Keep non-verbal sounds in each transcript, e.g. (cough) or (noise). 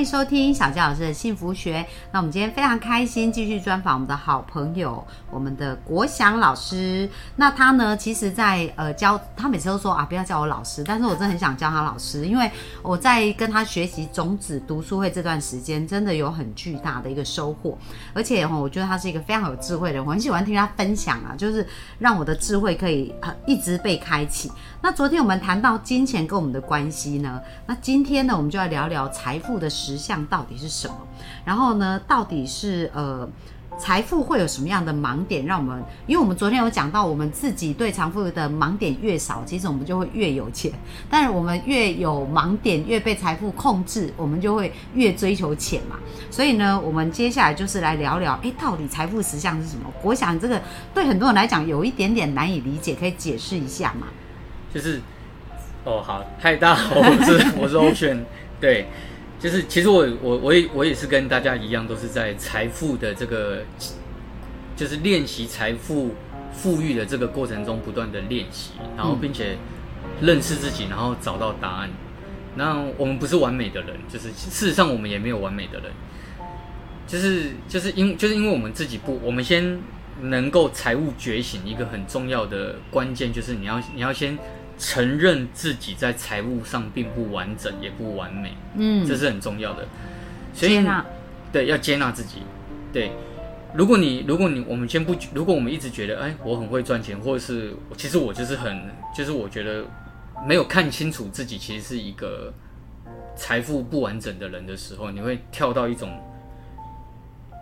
迎收听小佳老师的幸福学。那我们今天非常开心，继续专访我们的好朋友，我们的国祥老师。那他呢，其实在呃教，他每次都说啊，不要叫我老师，但是我真的很想叫他老师，因为我在跟他学习种子读书会这段时间，真的有很巨大的一个收获。而且哈，我觉得他是一个非常有智慧的人，我很喜欢听他分享啊，就是让我的智慧可以一直被开启。那昨天我们谈到金钱跟我们的关系呢，那今天呢，我们就来聊聊财富的实实相到底是什么。然后呢，到底是呃财富会有什么样的盲点，让我们？因为我们昨天有讲到，我们自己对财富的盲点越少，其实我们就会越有钱；但是我们越有盲点，越被财富控制，我们就会越追求钱嘛。所以呢，我们接下来就是来聊聊，哎，到底财富实相是什么？我想这个对很多人来讲有一点点难以理解，可以解释一下嘛？就是，哦，好，嗨，大家好，我是我是 Ocean，对，就是其实我我我也我也是跟大家一样，都是在财富的这个，就是练习财富富裕的这个过程中不断的练习，然后并且认识自己，然后找到答案。那我们不是完美的人，就是事实上我们也没有完美的人，就是就是因就是因为我们自己不，我们先能够财务觉醒，一个很重要的关键就是你要你要先承认自己在财务上并不完整，也不完美，嗯，这是很重要的。所以接纳，对，要接纳自己。对，如果你如果你我们先不，如果我们一直觉得，哎，我很会赚钱，或者是其实我就是很，就是我觉得没有看清楚自己其实是一个财富不完整的人的时候，你会跳到一种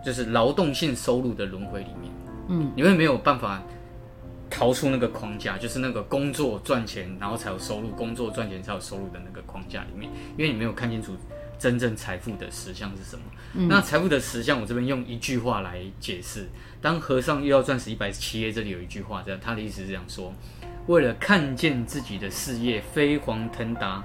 就是劳动性收入的轮回里面。嗯，你会没有办法逃出那个框架，就是那个工作赚钱，然后才有收入，工作赚钱才有收入的那个框架里面，因为你没有看清楚真正财富的实相是什么。那财富的实相，我这边用一句话来解释：当和尚又要钻石一百七页，这里有一句话，这样他的意思是这样说：为了看见自己的事业飞黄腾达、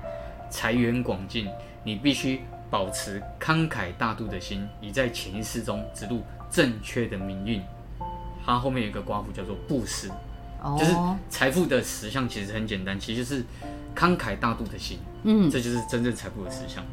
财源广进，你必须保持慷慨大度的心，以在潜意识中植入正确的命运。它后面有一个刮符叫做布施，哦，就是财富的实相其实很简单，其实就是慷慨大度的心，嗯，这就是真正财富的实相。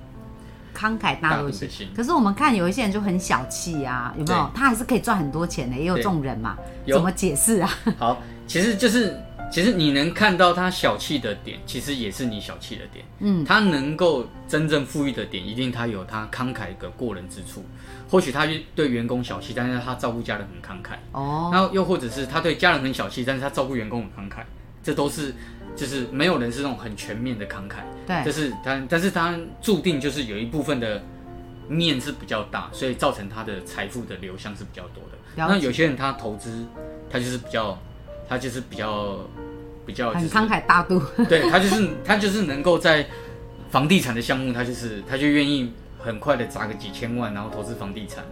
慷慨大度心大度的心。可是我们看有一些人就很小气啊，有没有？他还是可以赚很多钱的，也有这种人嘛？怎么解释啊？好，其实就是其实你能看到他小气的点，其实也是你小气的点。嗯，他能够真正富裕的点，一定他有他慷慨的过人之处。或许他对员工小气，但是他照顾家人很慷慨。哦，然后又或者是他对家人很小气，但是他照顾员工很慷慨，这都是就是没有人是那种很全面的慷慨，对，就是他，但是他注定就是有一部分的面是比较大，所以造成他的财富的流向是比较多的。那有些人他投资，他就是比较，他就是比较比较、就是、很慷慨大度。(laughs) 对他就是他就是能够在房地产的项目，他就是他就愿意很快的砸个几千万，然后投资房地产，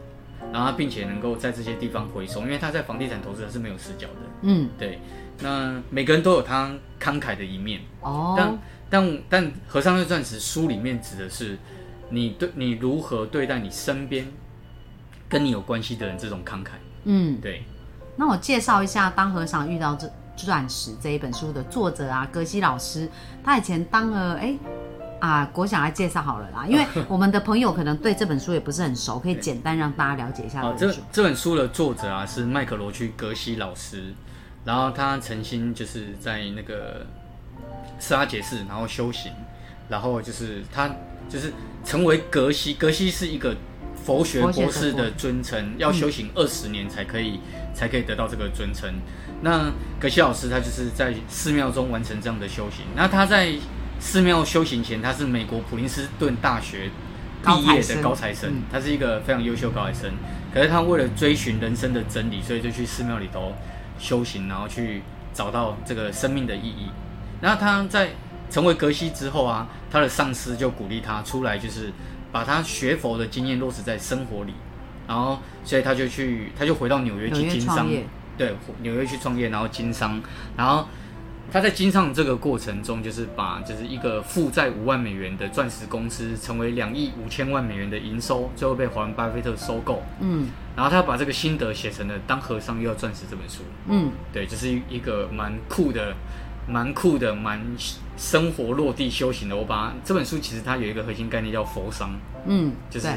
然后他并且能够在这些地方回收，因为他在房地产投资他是没有死角的。嗯，对，那每个人都有他慷慨的一面，哦但，但但和尚的钻石书里面指的是你对你如何对待你身边跟你有关系的人这种慷慨。嗯，对，那我介绍一下《当和尚遇到这钻石》这一本书的作者啊，格西老师，他以前当了哎。啊，国想来介绍好了啦，因为 (laughs) 我们的朋友可能对这本书也不是很熟，可以简单让大家了解一下好，这这本书。的作者啊是麦克罗区格西老师，然后他曾经就是在那个斯拉杰士，然后修行，然后就是他就是成为格西，格西是一个佛学博士的尊称，要修行二十年才可以、才可以得到这个尊称。那格西老师他就是在寺庙中完成这样的修行，那他在寺庙修行前，他是美国普林斯顿大学毕业的高材生，他是一个非常优秀高材生。可是他为了追寻人生的真理，所以就去寺庙里头修行，然后去找到这个生命的意义。那他在成为格西之后啊，他的上司就鼓励他出来，就是把他学佛的经验落实在生活里。然后，所以他就去，他就回到纽约去经商，对，纽约去创业，然后经商，然后他在经商这个过程中，就是把就是一个负债五万美元的钻石公司，成为两亿五千万美元的营收，最后被华伦巴菲特收购。嗯然后他把这个心得写成了《当和尚又要钻石》这本书。嗯，对，就是一一个蛮酷的、蛮酷的、蛮生活落地修行的。我把这本书其实它有一个核心概念叫佛商，嗯，就是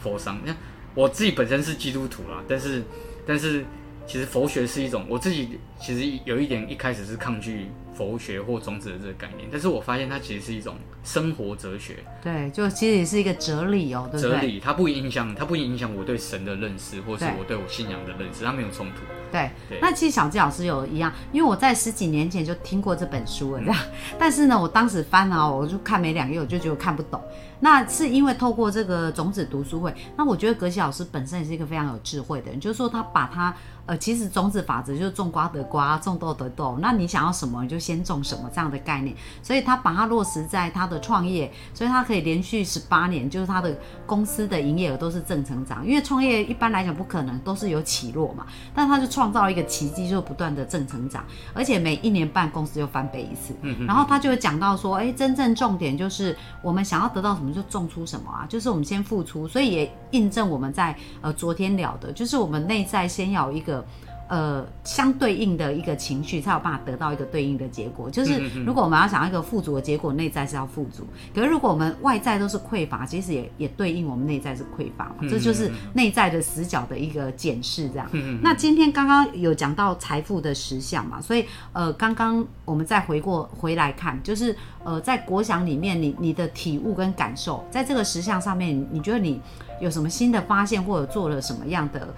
佛商。那我自己本身是基督徒啦，但是但是其实佛学是一种，我自己其实有一点一开始是抗拒佛学或种子的这个概念，但是我发现它其实是一种生活哲学、对，就其实也是一个哲理哦，对不对？哲理，它不影响它不影响我对神的认识，或是我对我信仰的认识，它没有冲突。对对，那其实小纪老师有一样，因为我在十几年前就听过这本书了，这样，(laughs) 但是呢，我当时翻啊，我就看没两页，我就觉得看不懂。那是因为透过这个种子读书会，那我觉得格西老师本身也是一个非常有智慧的人，就是说他把他呃，其实种子法则就是种瓜得瓜，种豆得豆，那你想要什么你就先种什么这样的概念，所以他把它落实在他的创业，所以他可以连续十八年，就是他的公司的营业额都是正成长，因为创业一般来讲不可能都是有起落嘛，但他就创造了一个奇迹，就不断的正成长，而且每一年半公司就翻倍一次。然后他就会讲到说，哎，真正重点就是我们想要得到什么就种出什么啊，就是我们先付出，所以也印证我们在呃昨天聊的，就是我们内在先要有一个。呃，相对应的一个情绪，才有办法得到一个对应的结果。就是如果我们要想要一个富足的结果，内在是要富足；可是如果我们外在都是匮乏，其实也也对应我们内在是匮乏嘛。这就是内在的死角的一个检视。这样。那今天刚刚有讲到财富的实相嘛，所以呃，刚刚我们再回过回来看，就是呃，在国想里面，你你的体悟跟感受，在这个实相上面，你觉得你有什么新的发现，或者做了什么样的？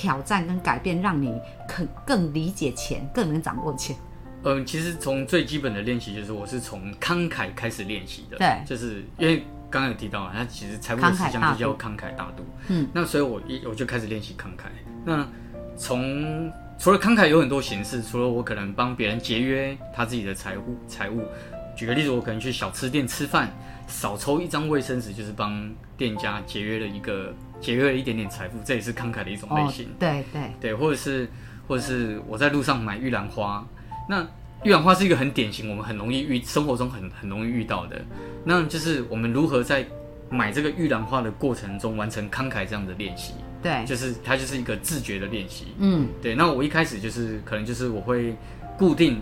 挑战跟改变，让你更更理解钱，更能掌握钱。嗯，其实从最基本的练习，就是我是从慷慨开始练习的。对就是因为刚刚有提到啊，它其实财务的思想大就叫慷慨大度。嗯，那所以我一我就开始练习慷慨。那从除了慷慨有很多形式，除了我可能帮别人节约他自己的财务财务，举个例子，我可能去小吃店吃饭，少抽一张卫生纸，就是帮店家节约了一个节约了一点点财富，这也是慷慨的一种类型。哦、对对对，或者是或者是我在路上买玉兰花，那玉兰花是一个很典型，我们很容易遇生活中很很容易遇到的。那就是我们如何在买这个玉兰花的过程中完成慷慨这样的练习，对，就是它就是一个自觉的练习。嗯，对。那我一开始就是可能就是我会固定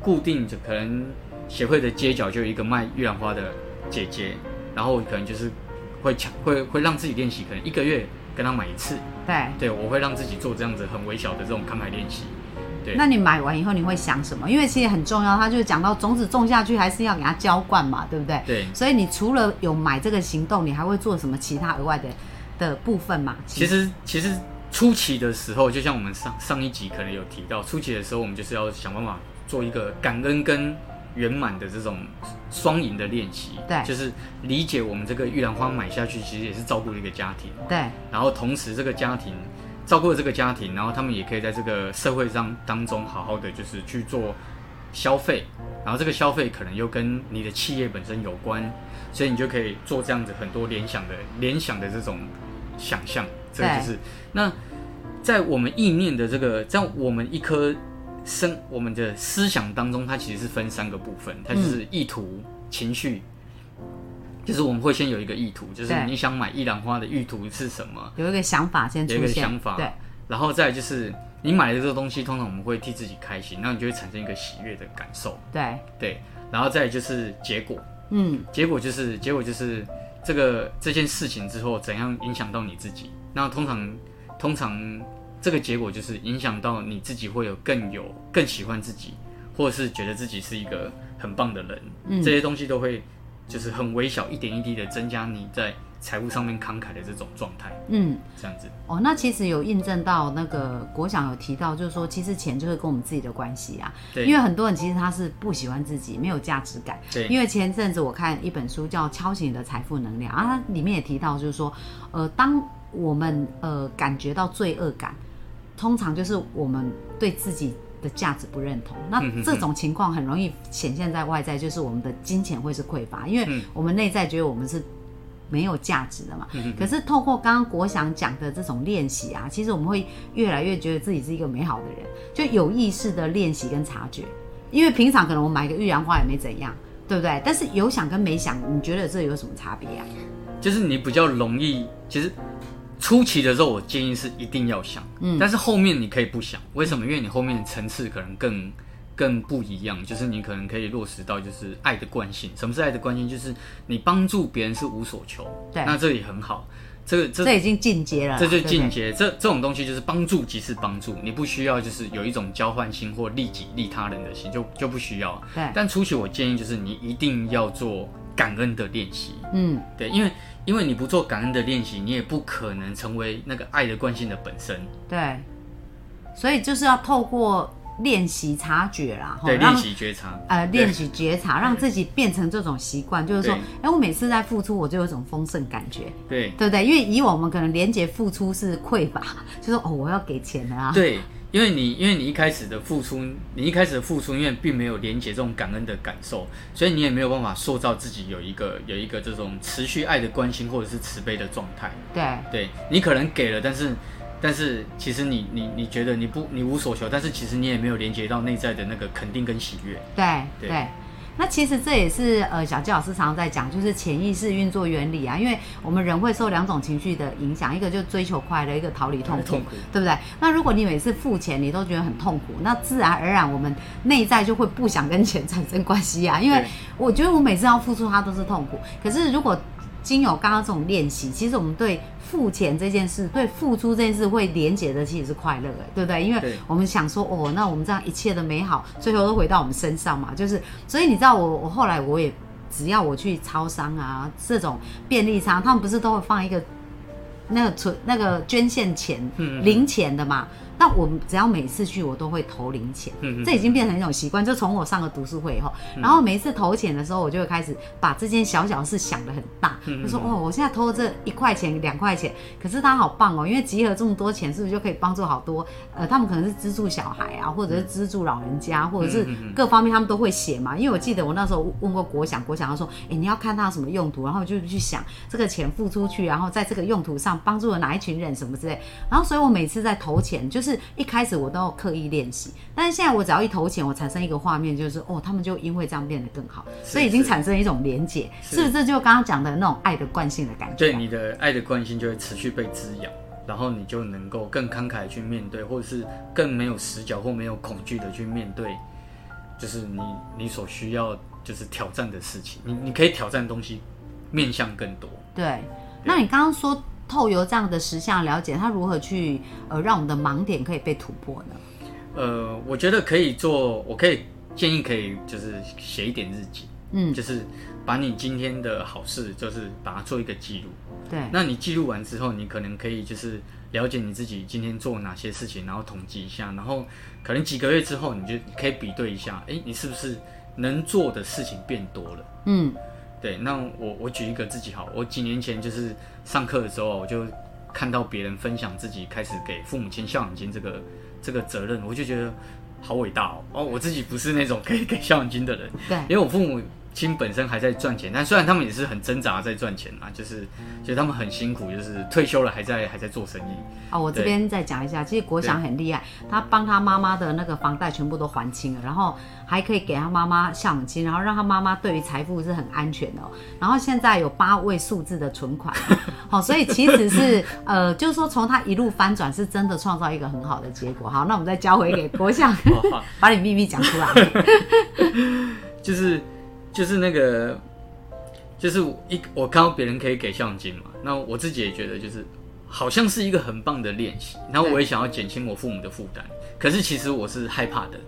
固定就可能协会的街角就有一个卖玉兰花的姐姐，然后可能就是会强会会让自己练习，可能一个月跟她买一次。对。对，我会让自己做这样子很微小的这种慷慨练习。对，那你买完以后你会想什么？因为其实很重要，他就讲到种子种下去还是要给它浇灌嘛，对不对？对。所以你除了有买这个行动，你还会做什么其他额外的的部分嘛？其实其实初期的时候，就像我们上上一集可能有提到，初期的时候我们就是要想办法做一个感恩跟圆满的这种双赢的练习。对，就是理解我们这个玉兰花买下去，其实也是照顾了一个家庭。对。然后同时这个家庭。照顾了这个家庭，然后他们也可以在这个社会上当中好好的就是去做消费，然后这个消费可能又跟你的企业本身有关，所以你就可以做这样子很多联想的联想的这种想象，这个就是那在我们意念的这个在我们一颗生我们的思想当中，它其实是分三个部分，它就是意图、情绪。就是我们会先有一个意图，就是你想买一兰花的意图是什么？有一个想法先出现，有一个想法，对。然后再就是你买的这个东西，通常我们会替自己开心，那你就会产生一个喜悦的感受。对对。然后再就是结果，嗯，结果就是结果就是这个这件事情之后怎样影响到你自己？那通常通常这个结果就是影响到你自己会有更有更喜欢自己，或者是觉得自己是一个很棒的人，嗯，这些东西都会。就是很微小，一点一滴的增加你在财务上面慷慨的这种状态，嗯，这样子。哦，那其实有印证到那个国想有提到，就是说，其实钱就是跟我们自己的关系啊。对。因为很多人其实他是不喜欢自己，没有价值感。对。因为前阵子我看一本书叫《敲醒你的财富能量》，啊，它里面也提到，就是说，呃，当我们呃感觉到罪恶感，通常就是我们对自己。的价值不认同，那这种情况很容易显现在外在，就是我们的金钱会是匮乏，因为我们内在觉得我们是没有价值的嘛。可是透过刚刚国祥讲的这种练习啊，其实我们会越来越觉得自己是一个美好的人，就有意识的练习跟察觉，因为平常可能我买个玉兰花也没怎样，对不对？但是有想跟没想，你觉得这有什么差别啊？就是你比较容易，其实初期的时候，我建议是一定要想，嗯，但是后面你可以不想，为什么？因为你后面的层次可能更更不一样，就是你可能可以落实到就是爱的惯性。什么是爱的惯性？就是你帮助别人是无所求，对，那这里很好。这个这已经进阶了，这就进阶。这这种东西就是帮助即是帮助，你不需要就是有一种交换心或利己利他人的心，就就不需要。对。但初期我建议就是你一定要做感恩的练习。嗯，对，因为因为你不做感恩的练习，你也不可能成为那个爱的惯性的本身。对。所以就是要透过。练习察觉啦，对，练习觉察，呃，练习觉察，让自己变成这种习惯，就是说，哎，我每次在付出，我就有一种丰盛感觉，对，对不对？因为以往我们可能连接付出是匮乏，就说哦，我要给钱的啊，对，因为你因为你一开始的付出，你一开始的付出，因为并没有连接这种感恩的感受，所以你也没有办法塑造自己有一个有一个这种持续爱的关心或者是慈悲的状态，对，对你可能给了，但是。但是其实你你你觉得你不你无所求，但是其实你也没有连接到内在的那个肯定跟喜悦。对对，那其实这也是呃小纪老师常常在讲，就是潜意识运作原理啊。因为我们人会受两种情绪的影响，一个就追求快乐，一个逃离痛苦，对不对？那如果你每次付钱你都觉得很痛苦，那自然而然我们内在就会不想跟钱 (laughs) 产生关系啊。因为我觉得我每次要付出它都是痛苦，可是如果经有刚刚这种练习，其实我们对付钱这件事，对付出这件事会连结的，其实是快乐的，对不对？因为我们想说，哦，那我们这样一切的美好，最后都回到我们身上嘛。就是，所以你知道，我我后来我也只要我去超商啊，这种便利商，他们不是都会放一个那个存那个捐献钱零钱的嘛？那我只要每次去，我都会投零钱，这已经变成一种习惯。就从我上了读书会以后，然后每一次投钱的时候，我就会开始把这件小小事想得很大。就说哦，我现在投这一块钱、两块钱，可是他好棒哦，因为集合这么多钱，是不是就可以帮助好多？呃，他们可能是资助小孩啊，或者是资助老人家，或者是各方面他们都会写嘛。因为我记得我那时候问过国想，国想他说，哎，你要看他什么用途，然后就去想这个钱付出去，然后在这个用途上帮助了哪一群人什么之类。然后，所以我每次在投钱，就是。是一开始我都刻意练习，但是现在我只要一投钱，我产生一个画面，就是哦，他们就因为这样变得更好，所以已经产生一种连结，是不是？这就刚刚讲的那种爱的惯性的感觉。对，你的爱的惯性就会持续被滋养，然后你就能够更慷慨去面对，或者是更没有死角或没有恐惧的去面对，就是你你所需要就是挑战的事情，你你可以挑战东西面向更多。对，那你刚刚说。透由这样的实相了解，他如何去呃让我们的盲点可以被突破呢？呃，我觉得可以做，我可以建议可以就是写一点日记，嗯，就是把你今天的好事，就是把它做一个记录。对，那你记录完之后，你可能可以就是了解你自己今天做哪些事情，然后统计一下，然后可能几个月之后，你就可以比对一下，哎，你是不是能做的事情变多了？嗯。对，那我我举一个自己好，我几年前就是上课的时候，我就看到别人分享自己开始给父母亲孝养金这个这个责任，我就觉得好伟大哦。哦，我自己不是那种可以给孝养金的人，对，因为我父母。亲本身还在赚钱，但虽然他们也是很挣扎在赚钱嘛，就是其实他们很辛苦，就是退休了还在还在做生意。啊，我这边再讲一下，其实国祥很厉害，他帮他妈妈的那个房贷全部都还清了，然后还可以给他妈妈孝养金，然后让他妈妈对于财富是很安全的。然后现在有八位数字的存款，好，(laughs) 所以其实是呃，就是说从他一路翻转，是真的创造一个很好的结果。好，那我们再交回给国祥，(laughs) (laughs) 把你秘密讲出来，就是。就是那个，就是一我看到别人可以给相金嘛，那我自己也觉得就是好像是一个很棒的练习，然后我也想要减轻我父母的负担，可是其实我是害怕的，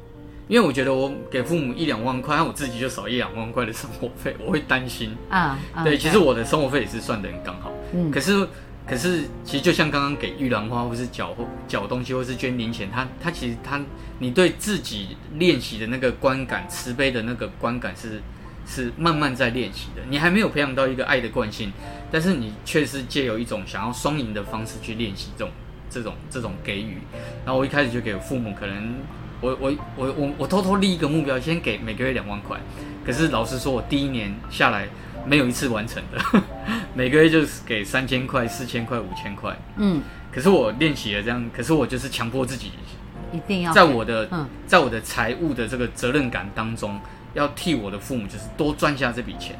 因为我觉得我给父母一两万块，那我自己就少一两万块的生活费，我会担心。啊，对，其实我的生活费也是算的很刚好，嗯，可是可是其实就像刚刚给玉兰花或是缴或缴东西或是捐零钱，他他其实他你对自己练习的那个观感，慈悲的那个观感是。是慢慢在练习的，你还没有培养到一个爱的惯性，但是你却是借由一种想要双赢的方式去练习这种、这种、这种给予。然后我一开始就给父母，可能我、我、我、我、我偷偷立一个目标，先给每个月两万块。可是老实说，我第一年下来没有一次完成的，(laughs) 每个月就是给三千块、四千块、五千块。嗯，可是我练习了这样，可是我就是强迫自己。一定要在我的嗯在我的财务的这个责任感当中，要替我的父母就是多赚下这笔钱。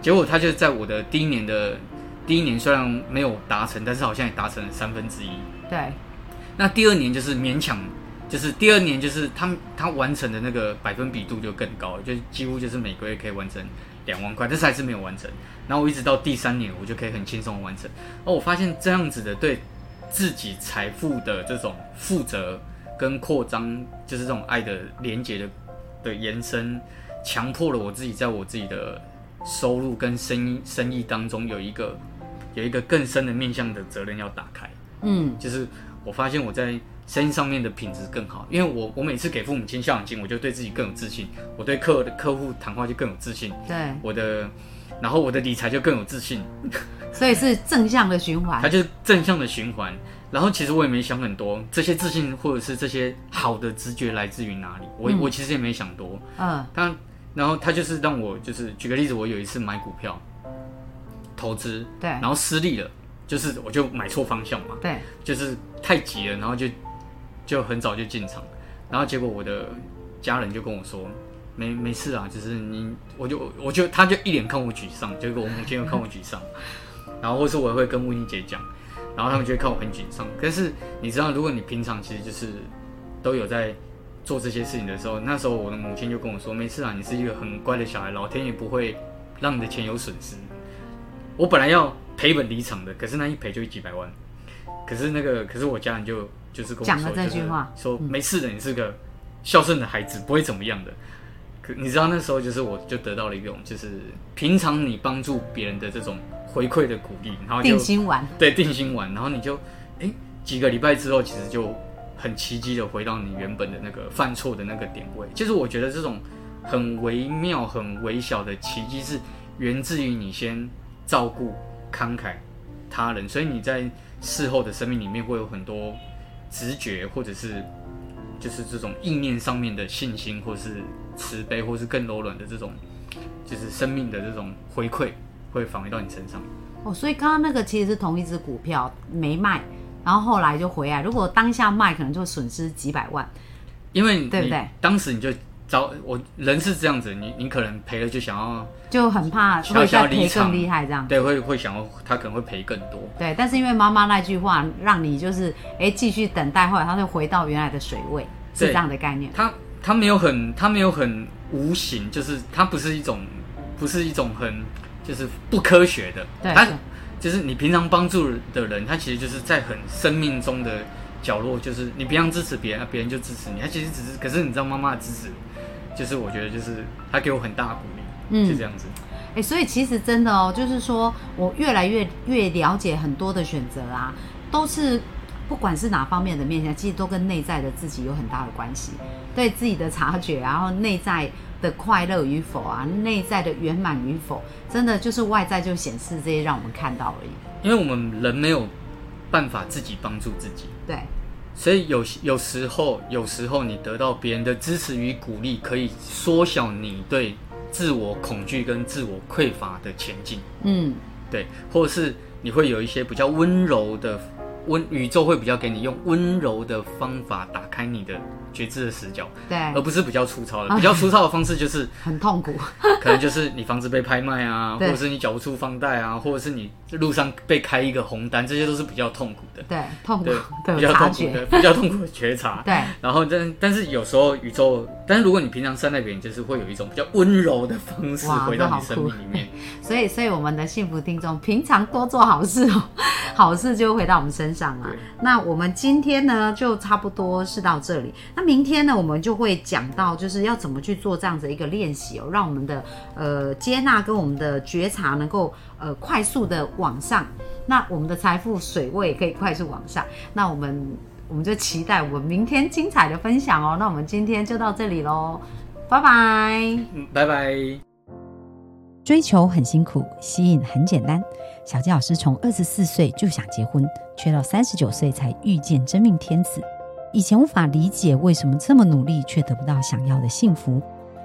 结果他就在我的第一年的第一年虽然没有达成，但是好像也达成了三分之一。对，那第二年就是勉强，就是第二年就是他他完成的那个百分比度就更高了，就几乎就是每个月可以完成两万块，但是还是没有完成。然后我一直到第三年，我就可以很轻松的完成。哦，我发现这样子的对自己财富的这种负责跟扩张，就是这种爱的连接的的延伸，强迫了我自己在我自己的收入跟生意生意当中有一个有一个更深的面向的责任要打开。嗯，就是我发现我在生意上面的品质更好，因为我我每次给父母亲孝养金，我就对自己更有自信，我对客客户谈话就更有自信，对，我的，然后我的理财就更有自信，所以是正向的循环它。就是正向的循环。然后其实我也没想很多，这些自信或者是这些好的直觉来自于哪里，我、嗯。我其实也没想多。嗯。他然后他就是让我就是举个例子，我有一次买股票投资，对。然后失利了，就是我就买错方向嘛，对，就是太急了，然后就就很早就进场，然后结果我的家人就跟我说，没没事啊，就是你，我就我就他就一脸看我沮丧，结果我母亲又看我沮丧，然后或是我也会跟温妮姐讲，然后他们就会看我很沮丧。可是你知道，如果你平常其实就是都有在做这些事情的时候，那时候我的母亲就跟我说，没事啊，你是一个很乖的小孩，老天也不会让你的钱有损失。我本来要赔本离场的，可是那一赔就几百万。可是那个，可是我家人就就是跟我讲了这句话就是说嗯没事的，你是个孝顺的孩子，不会怎么样的。可你知道那时候就是我就得到了一种就是平常你帮助别人的这种回馈的鼓励，然后就定心丸。对定心丸，然后你就哎几个礼拜之后，其实就很奇迹的回到你原本的那个犯错的那个点位。就是我觉得这种很微妙、很微小的奇迹是源自于你先照顾、慷慨他人，所以你在事后的生命里面会有很多直觉，或者是就是这种意念上面的信心，或是慈悲，或是更柔软的这种，就是生命的这种回馈，会反回到你身上。哦，所以刚刚那个其实是同一只股票没卖，然后后来就回来。如果当下卖，可能就损失几百万。因为对不对当时你就找我人是这样子，你你可能赔了就想要就很怕会再赔想离场更厉害这样。对会会想要他可能会赔更多。对，但是因为妈妈那句话，让你就是哎继续等待，后来他就回到原来的水位，是这样的概念。他他没有很他没有很无形，就是他不是一种不是一种很就是不科学的，他对他就是你平常帮助的人，他其实就是在很生命中的角落，就是你平常支持别人，别人就支持你。他其实只是，可是你知道妈妈的支持，就是我觉得就是他给我很大的鼓励，嗯是这样子。哎、所以其实真的哦，就是说我越来越越了解很多的选择啊，都是不管是哪方面的面向，其实都跟内在的自己有很大的关系。对自己的察觉，然后内在的快乐与否啊，内在的圆满与否，真的就是外在就显示这些让我们看到而已。因为我们人没有办法自己帮助自己，对，所以有有时候，有时候你得到别人的支持与鼓励，可以缩小你对自我恐惧跟自我匮乏的前进。嗯，对，或者是你会有一些比较温柔的温宇宙会比较给你用温柔的方法打开你的觉知的死角，对，而不是比较粗糙的。比较粗糙的方式就是 (laughs) 很痛苦。(laughs) 可能就是你房子被拍卖啊，或者是你缴不出房贷啊，或者是你路上被开一个红单，这些都是比较痛苦的。对，痛苦对，的比较。痛苦的，比较痛苦的觉察。(laughs) 对，然后但但是有时候宇宙，但是如果你平常善待别人，就是会有一种比较温柔的方式哇回到你生命里面。(laughs) 所以，所以我们的幸福听众平常多做好事哦，(laughs) 好事就回到我们身上了。那我们今天呢，就差不多是到这里。那明天呢，我们就会讲到就是要怎么去做这样子一个练习哦，让我们的呃接纳跟我们的觉察能够呃快速的往上，那我们的财富水位也可以快速往上。那我们我们就期待我们明天精彩的分享哦。那我们今天就到这里喽，拜拜。嗯，拜拜。追求很辛苦，吸引很简单。小纪老师从二十四岁就想结婚，却到三十九岁才遇见真命天子。以前无法理解为什么这么努力却得不到想要的幸福。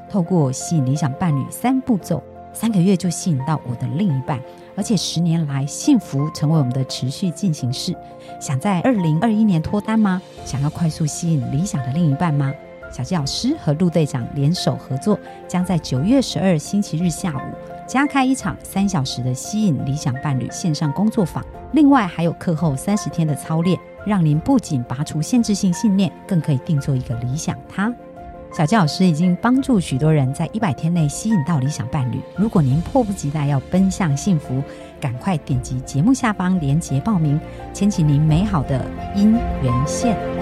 透过吸引理想伴侣三步骤，三个月就吸引到我的另一半，而且十年来幸福成为我们的持续进行式。想在二零二一年脱单吗？想要快速吸引理想的另一半吗？小纪老师和陆队长联手合作，将在九月十二星期日下午加开一场三小时的吸引理想伴侣线上工作坊。另外还有课后三十天的操练，让您不仅拔除限制性信念，更可以定做一个理想他。小杰老师已经帮助许多人在一百天内吸引到理想伴侣。如果您迫不及待要奔向幸福，赶快点击节目下方链接报名，牵起您美好的姻缘线。